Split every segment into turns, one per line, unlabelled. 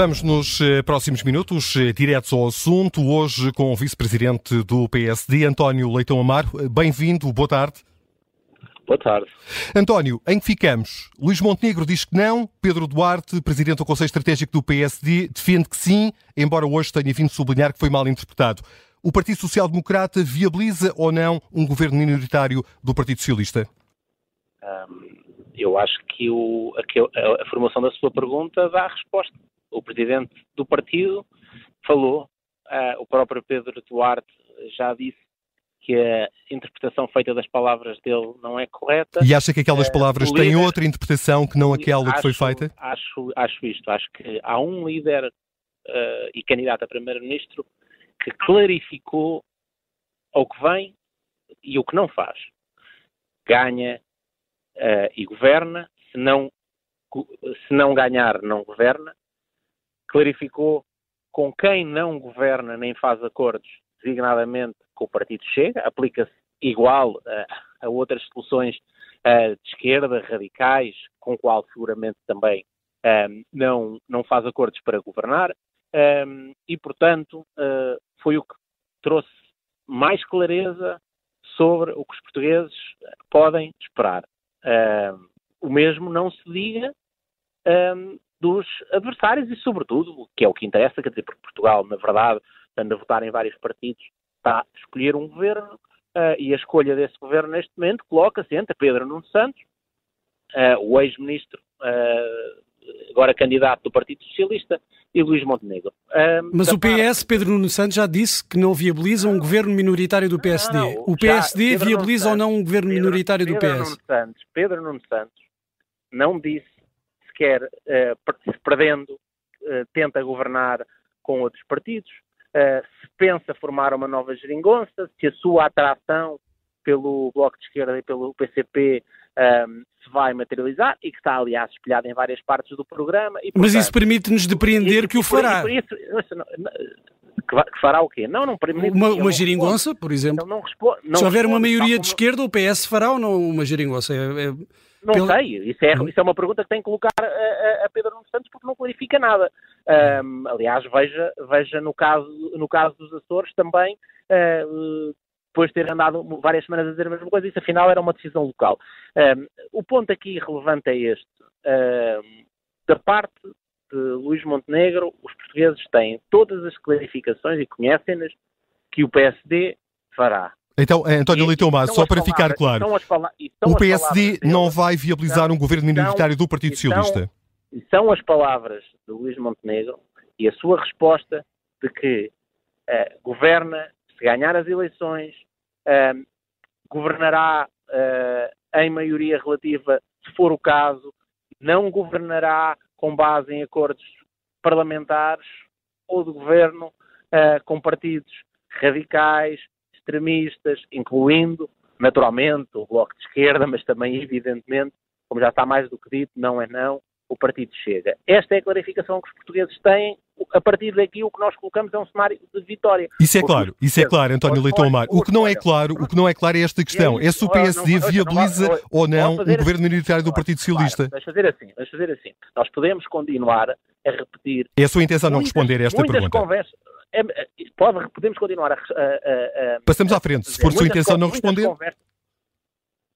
Vamos nos eh, próximos minutos eh, diretos ao assunto, hoje com o vice-presidente do PSD, António Leitão Amaro. Bem-vindo, boa tarde.
Boa tarde.
António, em que ficamos? Luís Montenegro diz que não, Pedro Duarte, presidente do Conselho Estratégico do PSD, defende que sim, embora hoje tenha vindo sublinhar que foi mal interpretado. O Partido Social Democrata viabiliza ou não um governo minoritário do Partido Socialista?
Um, eu acho que, o, a, a, formação da sua pergunta dá a resposta. O presidente do partido falou, uh, o próprio Pedro Duarte já disse que a interpretação feita das palavras dele não é correta.
E acha que aquelas eh, palavras uh, têm líder, outra interpretação que não aquela acho, que foi feita?
Acho, acho isto. Acho que há um líder uh, e candidato a primeiro-ministro que clarificou o que vem e o que não faz. Ganha uh, e governa, se não, se não ganhar, não governa. Clarificou com quem não governa nem faz acordos, designadamente com o Partido Chega, aplica-se igual a, a, outras soluções uh, de esquerda, radicais, com o qual seguramente também ehm, não, não faz acordos para governar, um, ehm, e, portanto, uh, foi o que trouxe mais clareza sobre o que os portugueses podem esperar. Uh, o mesmo não se diga dos adversários e, sobretudo, que é o que interessa, quer dizer, porque Portugal, na verdade, anda a votar em vários partidos, está a escolher um governo uh, e a escolha desse governo neste momento coloca-se entre Pedro Nuno Santos, uh, o ex-ministro, uh, agora candidato do Partido Socialista, e Luís Montenegro.
Mas o PS, Pedro Nuno Santos, já disse que não viabiliza um governo minoritário do PSD. Não, o PSD já, viabiliza ou não um governo Pedro, minoritário do
Pedro
PS?
Nuno Santos, Pedro Nuno Santos não disse sequer, uh, perdendo, uh, tenta governar com outros partidos, uh, se pensa formar uma nova geringonça, se a sua atração pelo Bloco de Esquerda e pelo PCP um, se vai materializar e que está, aliás, espelhado em várias partes do programa. E,
portanto, Mas isso permite-nos depreender que o fará.
Por, isso, que fará o quê? Não, não permite.
Uma, uma geringonça, por exemplo? Não, não responde, Se houver responde, uma maioria de esquerda, o PS fará ou não uma geringonça? É, é...
Não Pelo... sei, isso é, isso é uma pergunta que tem que colocar a, a Pedro Nuno Santos porque não clarifica nada. Um, aliás, veja, veja no, caso, no caso dos Açores também, uh, depois de ter andado várias semanas a dizer a mesma coisa, isso afinal era uma decisão local. Um, o ponto aqui relevante é este. Um, da parte de Luís Montenegro, os portugueses têm todas as clarificações e conhecem-nas que o PSD fará.
Então, eh, António Leitão Mas, só para ficar claro, o PSD não vai viabilizar um governo minoritário do Partido Socialista.
São as palavras de Luís Montenegro e a sua resposta de que uh, governa se ganhar as eleições, uh, governará uh, em maioria relativa, se for o caso, não governará com base em acordos parlamentares ou de governo com partidos radicais, extremistas, incluindo, naturalmente, o Bloco de Esquerda, mas também, evidentemente, como já está mais do que dito, não é não, o partido chega. Esta é a clarificação que os portugueses têm. A partir daqui, o que nós colocamos é um cenário de vitória.
Isso é claro, isso é claro, António Leitão Amar. O que não é claro, o que não é claro é esta questão. É se o PSD viabiliza ou não um governo minoritário do Partido Socialista.
Deixa fazer assim, deixa fazer assim. Nós podemos continuar a repetir.
É a sua intenção não responder a esta pergunta.
É, é, pode, podemos continuar a, a,
a Passamos à frente, se for sua intenção não responder. Conversas,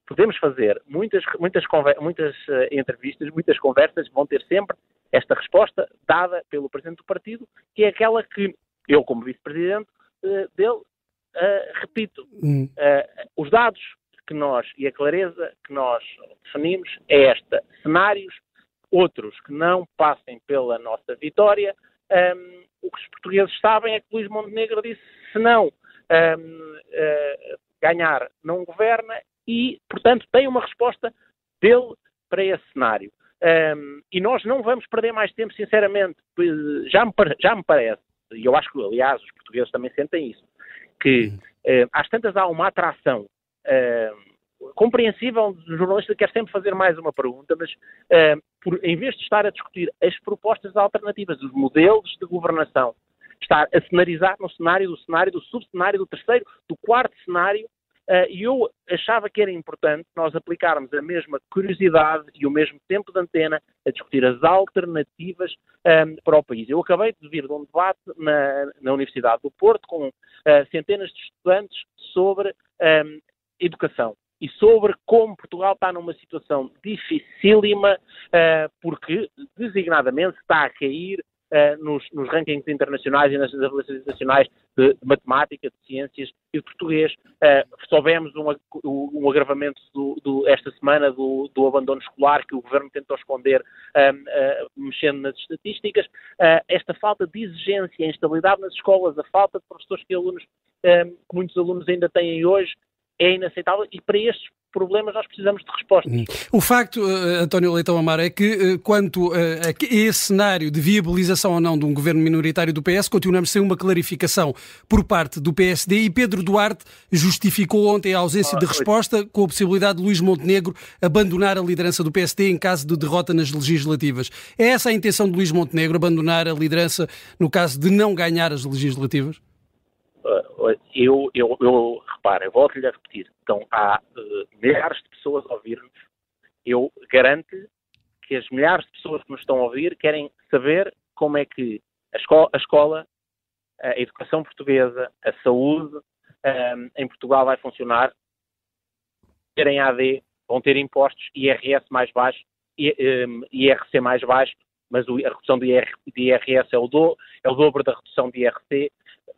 podemos fazer muitas, muitas, muitas uh, entrevistas, muitas conversas, vão ter sempre esta resposta dada pelo Presidente do Partido, que é aquela que eu, como Vice-Presidente uh, dele, uh, repito. Hum. os dados que nós, e a clareza que nós definimos é esta. Cenários, outros que não passem pela nossa vitória, um, ehm, o que os portugueses sabem é que Luís Montenegro disse, se não um, ehm, ganhar, não governa, e, portanto, tem uma resposta dele para esse cenário. Um, e nós não vamos perder mais tempo, sinceramente. Já me, já me parece, e eu acho que, aliás, os portugueses também sentem isso, que uh, às tantas há uma atração uh, compreensível do jornalista que quer sempre fazer mais uma pergunta, mas uh, por, em vez de estar a discutir as propostas alternativas, os modelos de governação, estar a cenarizar no cenário do cenário, do subcenário, do terceiro, do quarto cenário, Uh, e eu achava que era importante nós aplicarmos a mesma curiosidade e o mesmo tempo de antena a discutir as alternativas um, para o país. Eu acabei de vir de um debate na, na Universidade do Porto com uh, centenas de estudantes sobre um, educação e sobre como Portugal está numa situação dificílima, uh, porque designadamente está a cair uh, nos, nos, rankings internacionais e nas avaliações nacionais de, de, matemática, de ciências e de português. Uh, soubemos um, um agravamento do, do, esta semana do, do, abandono escolar que o governo tentou esconder uh, mexendo nas estatísticas. esta falta de exigência, a instabilidade nas escolas, a falta de professores que, alunos, que muitos alunos ainda têm hoje, é inaceitável e para estes problemas nós precisamos de respostas. Hum.
O facto, uh, António Leitão Amar, é que uh, quanto uh, a esse cenário de viabilização ou não de um governo minoritário do PS, continuamos sem uma clarificação por parte do PSD e Pedro Duarte justificou ontem a ausência ah, de resposta com a possibilidade de Luís Montenegro abandonar a liderança do PSD em caso de derrota nas legislativas. É essa a intenção de Luís Montenegro, abandonar a liderança no caso de não ganhar as legislativas?
Eu, eu, eu eu volto-lhe a repetir, então há uh, milhares de pessoas a ouvir-nos, eu garanto que as milhares de pessoas que nos estão a ouvir querem saber como é que a escola, a, escola, a educação portuguesa, a saúde um, ehm, em Portugal vai funcionar, terem AD, vão ter impostos, IRS mais baixo, IRC mais baixo, mas a redução do IRS é o, do, é o dobro da redução do IRC.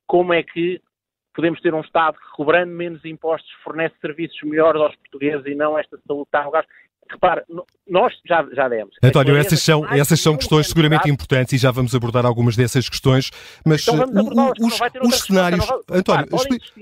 Como é que podemos ter um Estado que, cobrando menos impostos, fornece serviços melhores aos portugueses e não esta no gás. Repara, nós já, já demos.
António, essas são, essas são questões seguramente importantes e já vamos abordar algumas dessas questões, mas então o, os, os cenários. António,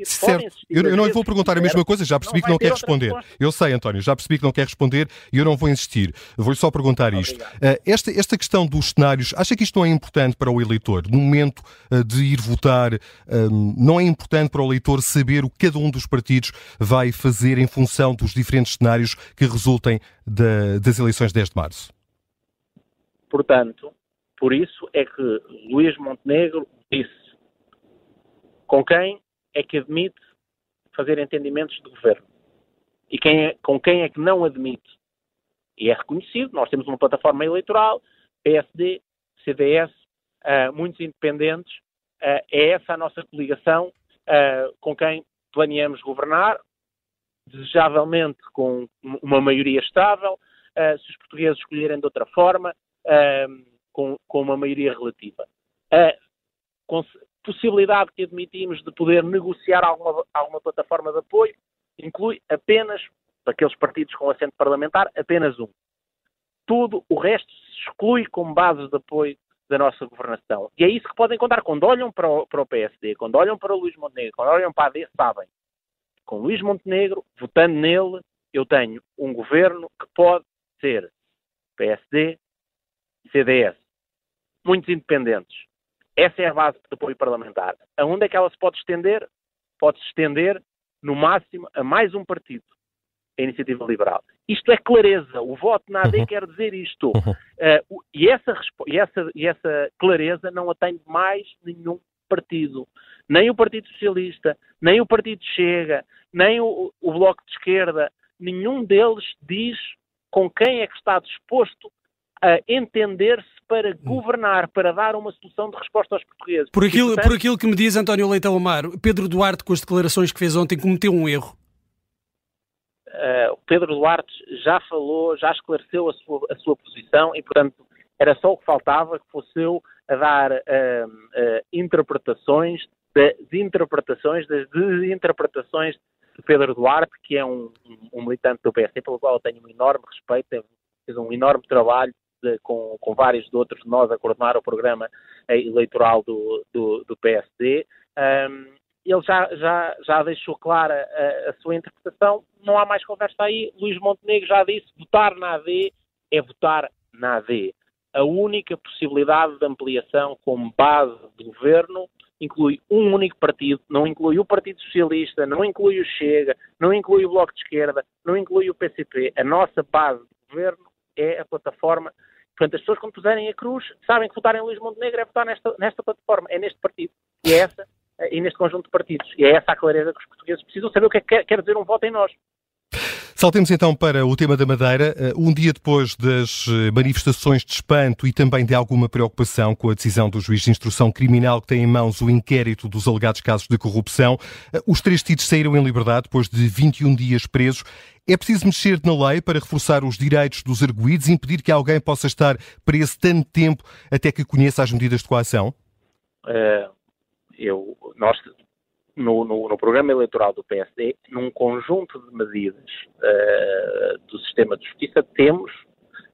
certo, eu, eu, não lhe vou perguntar a mesma coisa, já percebi que não quer responder. Eu sei, António, já percebi que não quer responder e eu não vou insistir. Vou-lhe só perguntar isto. Uh, esta, esta questão dos cenários, acha que isto não é importante para o eleitor? No momento uh, de ir votar, um, não é importante para o eleitor saber o que cada um dos partidos vai fazer em função dos diferentes cenários que resultem da, das eleições de 10 de março?
Portanto, por isso é que Luís Montenegro disse com quem é que admite fazer entendimentos de governo e quem é, com quem é que não admite. E é reconhecido, nós temos uma plataforma eleitoral, PSD, CDS, uh, muitos independentes, uh, é essa a nossa coligação uh, com quem planeamos governar, desejavelmente com uma maioria estável, uh, se os portugueses escolherem de outra forma, uh, com, com, uma maioria relativa. A possibilidade que admitimos de poder negociar alguma, alguma plataforma de apoio inclui apenas, para aqueles partidos com assento parlamentar, apenas um. Tudo o resto se exclui como base de apoio da nossa governação. E é isso que podem contar. Quando olham para o, para o PSD, quando olham para o Luís Montenegro, quando olham para a AD, sabem com Luís Montenegro, votando nele, eu tenho um governo que pode ser PSD, CDS, muitos independentes. Essa é a base de apoio parlamentar. Aonde é que ela se pode estender? Pode-se estender, no máximo, a mais um partido, a Iniciativa Liberal. Isto é clareza. O voto na AD uhum. quer dizer isto. Uhum. Uh, e, essa, e, essa, e essa clareza não a tem mais nenhum partido. Nem o Partido Socialista, nem o Partido Chega, nem o, o Bloco de Esquerda, nenhum deles diz com quem é que está disposto a entender-se para hum. governar, para dar uma solução de resposta aos portugueses.
Por aquilo, portanto, por aquilo que me diz António Leitão Amaro, Pedro Duarte, com as declarações que fez ontem, cometeu um erro.
Uh, Pedro Duarte já falou, já esclareceu a sua, a sua posição e, portanto, era só o que faltava que fosse eu a dar uh, uh, interpretações das interpretações das desinterpretações de Pedro Duarte, que é um, um, militante do PSD, pelo qual eu tenho um enorme respeito, fez um enorme trabalho de, com, com, vários de outros de nós a coordenar o programa eleitoral do, do, do PSD. Um, ele já, já, já deixou clara a, a, sua interpretação, não há mais conversa aí. Luís Montenegro já disse: votar na AD é votar na AD a única possibilidade de ampliação como base de governo inclui um único partido, não inclui o Partido Socialista, não inclui o Chega, não inclui o Bloco de Esquerda, não inclui o PCP. A nossa base de governo é a plataforma. Portanto, as pessoas, quando puserem a cruz, sabem que votar em Luís Montenegro é votar nesta, nesta plataforma, é neste partido. E é essa e neste conjunto de partidos. E é essa a clareza que os portugueses precisam saber o que é que quer dizer um voto em nós.
Saltemos então para o tema da Madeira. Eh, um dia depois das eh, manifestações de espanto e também de alguma preocupação com a decisão do juiz de instrução criminal que tem em mãos o inquérito dos alegados casos de corrupção, eh, os três tidos saíram em liberdade depois de 21 dias presos. É preciso mexer na lei para reforçar os direitos dos arguídos e impedir que alguém possa estar preso tanto tempo até que conheça as medidas de coação?
Uh, eu, nós no, no, no, programa eleitoral do PSD, num conjunto de medidas uh, do sistema de justiça, temos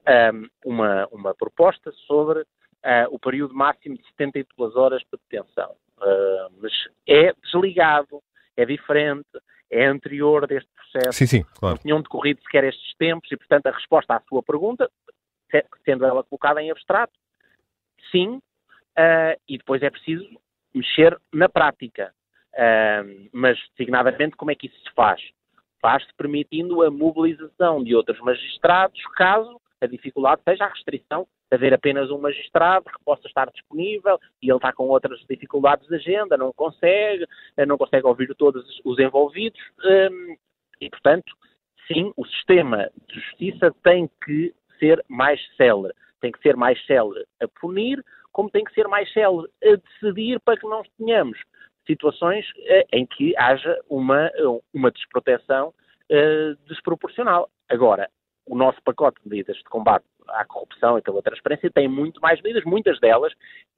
um, ehm, uma, uma proposta sobre uh, o período máximo de 72 horas de detenção. Uh, mas é desligado, é diferente, é anterior deste processo.
Sim, sim, claro.
Não tinham decorrido sequer estes tempos e, portanto, a resposta à sua pergunta, sendo ela colocada em abstrato, sim, e depois é preciso mexer na prática. Mas, designadamente, como é que isso se faz? Faz-se permitindo a mobilização de outros magistrados, caso a dificuldade seja a restrição de haver apenas um magistrado que possa estar disponível e ele está com outras dificuldades de agenda, não consegue, eh, não consegue ouvir todos os envolvidos e, portanto, sim, o sistema de justiça tem que ser mais célere. Tem que ser mais célere a punir, como tem que ser mais célere a decidir para que não tenhamos situações eh, em que haja uma, uma desproteção uh, desproporcional. Agora, o nosso pacote de medidas de combate à corrupção e pela transparência tem muito mais medidas, muitas delas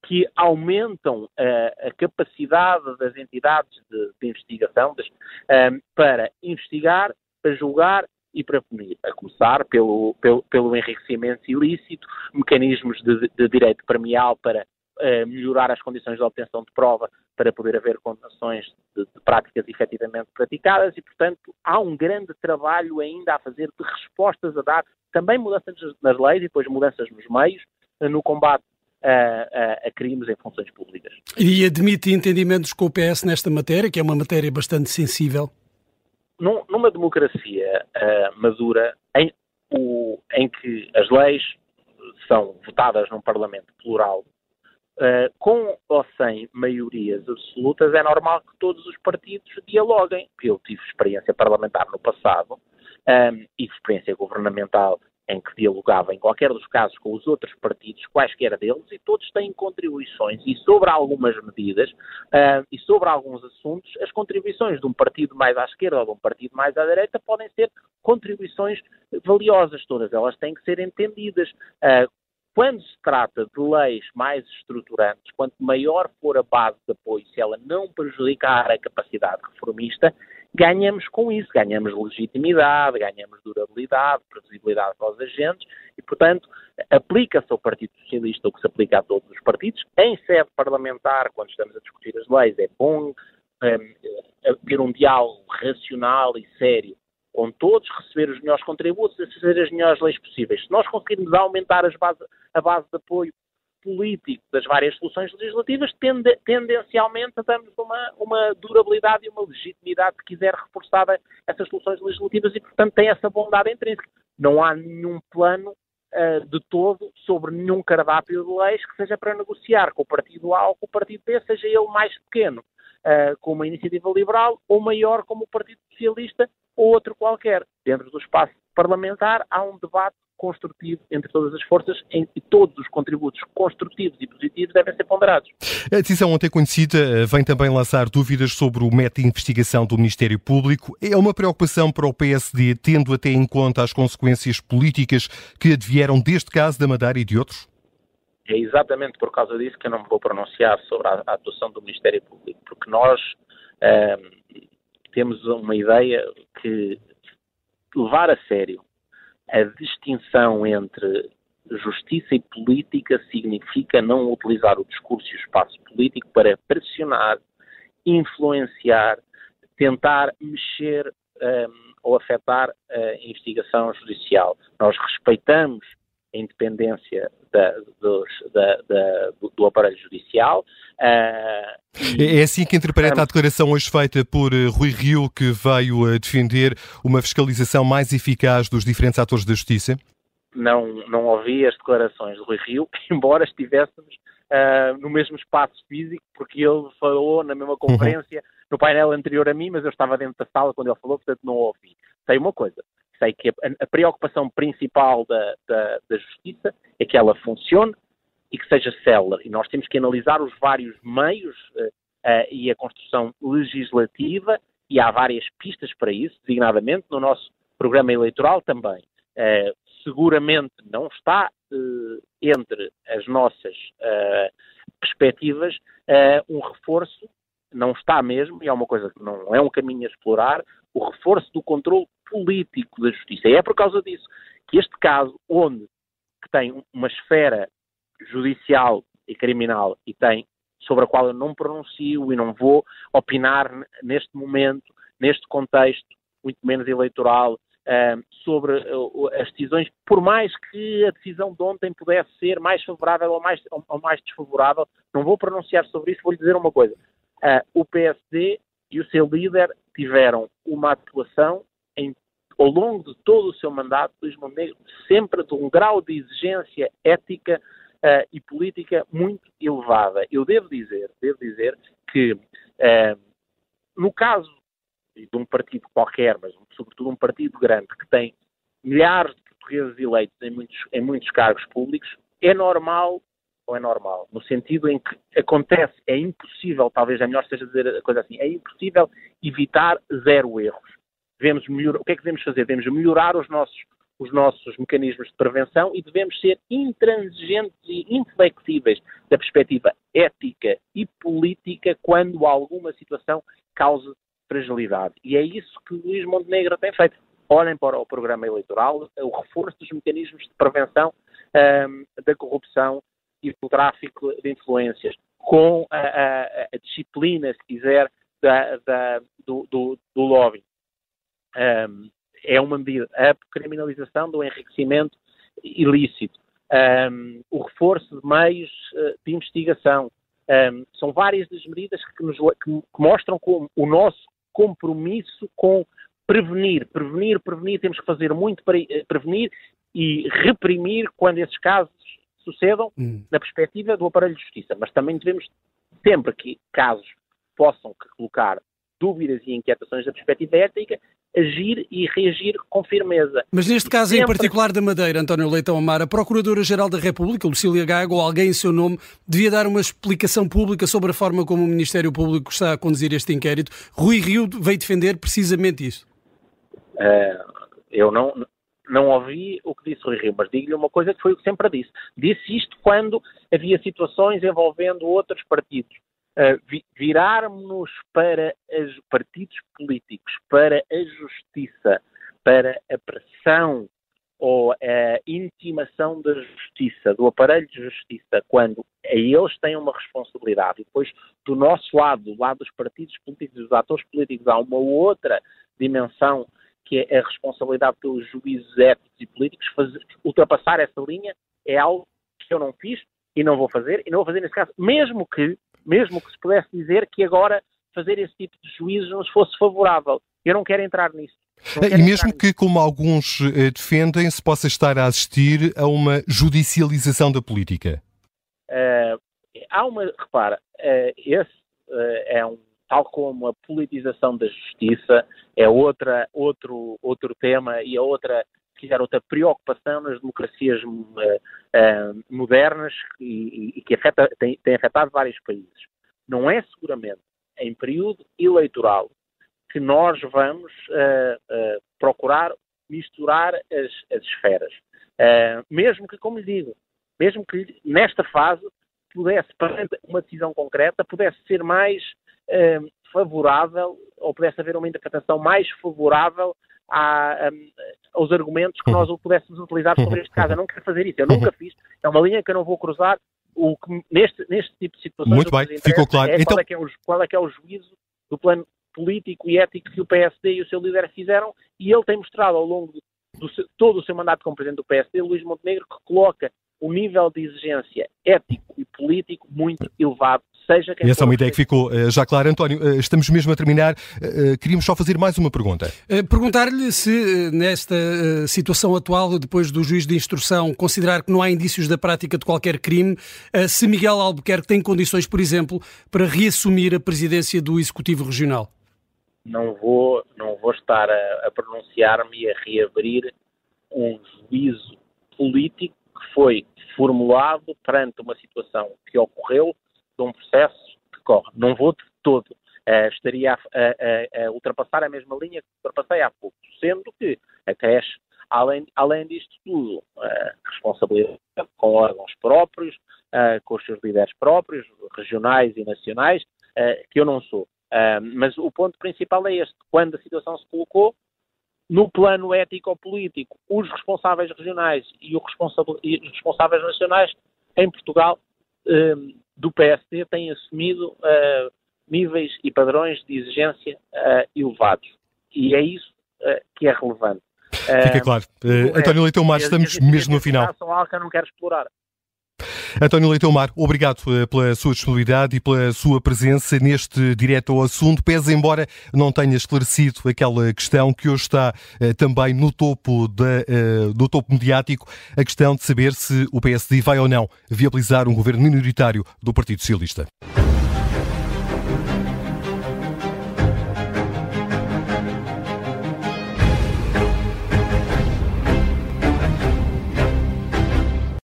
que aumentam uh, a capacidade das entidades de, de investigação de, uh, para investigar, para julgar e para punir, a começar pelo, pelo, pelo enriquecimento ilícito, mecanismos de, de direito premial para melhorar as condições de obtenção de prova para poder haver condenações de, de, práticas efetivamente praticadas e, portanto, há um grande trabalho ainda a fazer de respostas a dar, também mudanças nas leis e depois mudanças nos meios, eh, no combate a, a, a, crimes em funções públicas.
E admite entendimentos com o PS nesta matéria, que é uma matéria bastante sensível?
Num, numa democracia uh, madura, em, o, em que as leis são votadas num Parlamento plural, Uh, com ou sem maiorias absolutas, é normal que todos os partidos dialoguem. Eu tive experiência parlamentar no passado um, e experiência governamental em que dialogava, em qualquer dos casos, com os outros partidos, quaisquer deles, e todos têm contribuições. E sobre algumas medidas uh, e sobre alguns assuntos, as contribuições de um partido mais à esquerda ou de um partido mais à direita podem ser contribuições valiosas. Todas elas têm que ser entendidas. Uh, quando se trata de leis mais estruturantes, quanto maior for a base de apoio, se ela não prejudicar a capacidade reformista, ganhamos com isso, ganhamos legitimidade, ganhamos durabilidade, previsibilidade para os agentes e, portanto, aplica-se ao Partido Socialista o que se aplica a todos os partidos. Em sede parlamentar, quando estamos a discutir as leis, é bom um, ter um diálogo racional e sério com todos, receber os melhores contributos e fazer as melhores leis possíveis. Se nós conseguirmos aumentar base, a base de apoio político das várias soluções legislativas, tende, tendencialmente damos uma, uma durabilidade e uma legitimidade, se quiser, reforçada essas soluções legislativas e, portanto, tem essa bondade intrínseca. Não há nenhum plano uh, de todo sobre nenhum cardápio de leis que seja para negociar com o partido A ou com o partido B, seja ele mais pequeno, uh, como a iniciativa liberal, ou maior como o Partido Socialista, ou outro qualquer. Dentro do espaço parlamentar há um debate construtivo entre todas as forças em que todos os contributos construtivos e positivos devem ser ponderados.
A decisão ontem conhecida eh, vem também lançar dúvidas sobre o método de investigação do Ministério Público. É uma preocupação para o PSD, tendo até em conta as consequências políticas que advieram deste caso da Madeira e de outros?
É exatamente por causa disso que eu não me vou pronunciar sobre a atuação do Ministério Público, porque nós ehm, temos uma ideia que levar a sério a distinção entre justiça e política significa não utilizar o discurso e o espaço político para pressionar, influenciar, tentar mexer um, ou afetar a investigação judicial. Nós respeitamos a independência da, dos, da, da, do, do, aparelho judicial. Uh,
é assim que interpreta a declaração hoje feita por eh, Rui Rio, que veio a defender uma fiscalização mais eficaz dos diferentes atores da justiça?
Não, não ouvi as declarações de Rui Rio, embora estivéssemos uh, no mesmo espaço físico, porque ele falou na mesma conferência, uhum. no painel anterior a mim, mas eu estava dentro da sala quando ele falou, portanto não ouvi. Sei uma coisa, sei que a, a preocupação principal da, da, da, justiça é que ela funcione e que seja célere. E nós temos que analisar os vários meios uh, uh, e a construção legislativa, e há várias pistas para isso, designadamente no nosso programa eleitoral também. Uh, seguramente não está entre as nossas perspectivas um reforço, não está mesmo, e é uma coisa que não é um caminho a explorar, o reforço do controle político da justiça. E é por causa disso que este caso, onde tem uma esfera judicial e criminal e tem sobre a qual eu não pronuncio e não vou opinar neste momento, neste contexto, muito menos eleitoral, uh, sobre uh, as decisões, por mais que a decisão de ontem pudesse ser mais favorável ou mais, ou, mais desfavorável, não vou pronunciar sobre isso, vou-lhe dizer uma coisa. Uh, o PSD e o seu líder tiveram uma atuação ao longo de todo o seu mandato, Luís Montenegro, sempre de um grau de exigência ética uh, e política muito elevada. Eu devo dizer, devo dizer que uh, no caso de um partido qualquer, mas sobretudo um partido grande que tem milhares de portugueses eleitos em muitos, em muitos cargos públicos, é normal é normal, no sentido em que acontece, é impossível, talvez é melhor seja dizer a coisa assim, é impossível evitar zero erros. Devemos o que é que devemos fazer? Devemos melhorar os nossos, os nossos mecanismos de prevenção e devemos ser intransigentes e inflexíveis da perspectiva ética e política quando alguma situação cause fragilidade. E é isso que Luís Montenegro tem feito. Olhem para o programa eleitoral, o reforço dos mecanismos de prevenção um, da corrupção e do tráfico de influências, com a, a, a disciplina, se quiser, da, da, do, do, do lobby. Um, é uma medida. A criminalização do enriquecimento ilícito, um, o reforço de meios uh, de investigação. Um, são várias das medidas que, nos, que, que mostram como o nosso compromisso com prevenir, prevenir, prevenir. Temos que fazer muito para eh, prevenir e reprimir quando esses casos sucedam hum. na perspectiva do aparelho de justiça. Mas também devemos, sempre que casos possam colocar dúvidas e inquietações da perspectiva ética, agir e reagir com firmeza.
Mas neste caso Sempre... em particular da Madeira, António Leitão Amar, a Procuradora-Geral da República, Lucília Gago, ou alguém em seu nome, devia dar uma explicação pública sobre a forma como o Ministério Público está a conduzir este inquérito. Rui Rio veio defender precisamente isso.
Uh, eu não, não ouvi o que disse Rui Rio, mas digo-lhe uma coisa que foi o que sempre disse. Disse isto quando havia situações envolvendo outros partidos. Uh, virarmos para os partidos políticos, para a justiça, para a pressão ou a intimação da justiça, do aparelho de justiça, quando eles têm uma responsabilidade. E depois do nosso lado, do lado dos partidos políticos, dos atores políticos, há uma outra dimensão que é a responsabilidade pelos juízes éticos e políticos, fazer, ultrapassar essa linha é algo que eu não fiz e não vou fazer, e não vou fazer nesse caso, mesmo que, mesmo que se pudesse dizer que agora fazer esse tipo de juízos nos fosse favorável. Eu não quero entrar nisso.
E mesmo que, como alguns eh, defendem, se possa estar a assistir a uma judicialização da política?
Uh, há uma, repara, uh, esse uh, é um tal como a politização da justiça é outra, outro, outro tema e é outra, quiser, outra preocupação nas democracias uh, uh, modernas e, e que afeta, tem, tem, afetado vários países. Não é seguramente em período eleitoral que nós vamos uh, procurar misturar as, as esferas. mesmo que, como lhe digo, mesmo que nesta fase pudesse, perante uma decisão concreta, pudesse ser mais uh, favorável, ou pudesse haver uma interpretação mais favorável à, um, aos argumentos que nós pudéssemos utilizar sobre este caso. Eu não quero fazer isso, eu nunca fiz, é uma linha que eu não vou cruzar. O que, neste, neste tipo de situações.
Muito bem, ficou claro.
É então... qual, é que é o, qual é que é o juízo do plano político e ético que o PSD e o seu líder fizeram, e ele tem mostrado ao longo de todo o seu mandato como presidente do PSD, Luís Montenegro, que coloca o nível de exigência ético e político muito elevado seja quem
Essa é uma ideia que ficou uh, já clara. António, uh, estamos mesmo a terminar. Uh, queríamos só fazer mais uma pergunta.
Perguntar-lhe se, nesta situação atual, depois do juiz de instrução considerar que não há indícios da prática de qualquer crime, se Miguel Albuquerque tem condições, por exemplo, para reassumir a presidência do Executivo Regional.
Não vou, não vou estar a, a pronunciar-me e a reabrir um juízo político que foi formulado perante uma situação que ocorreu de um processo que corre. Não vou de todo. Uh, estaria a, a, a, ultrapassar a mesma linha que ultrapassei há pouco, sendo que a creche, além, além disto tudo, uh, responsabilidade com órgãos próprios, uh, com os seus líderes próprios, regionais e nacionais, que eu não sou. mas o ponto principal é este: quando a situação se colocou, no plano ético-político, os responsáveis regionais e, e, os responsáveis nacionais em Portugal do PSD têm assumido uh, níveis e padrões de exigência uh, elevados. E é isso uh, que é relevante.
Fica claro. António Leitão Mar, estamos mesmo no final.
São algo que eu não quero explorar.
António Leitão Mar, obrigado eh, pela sua disponibilidade e pela sua presença neste direto ao assunto, pese embora não tenha esclarecido aquela questão que hoje está eh, também no topo, eh, do topo mediático, a questão de saber se o PSD vai ou não viabilizar um governo minoritário do Partido Socialista.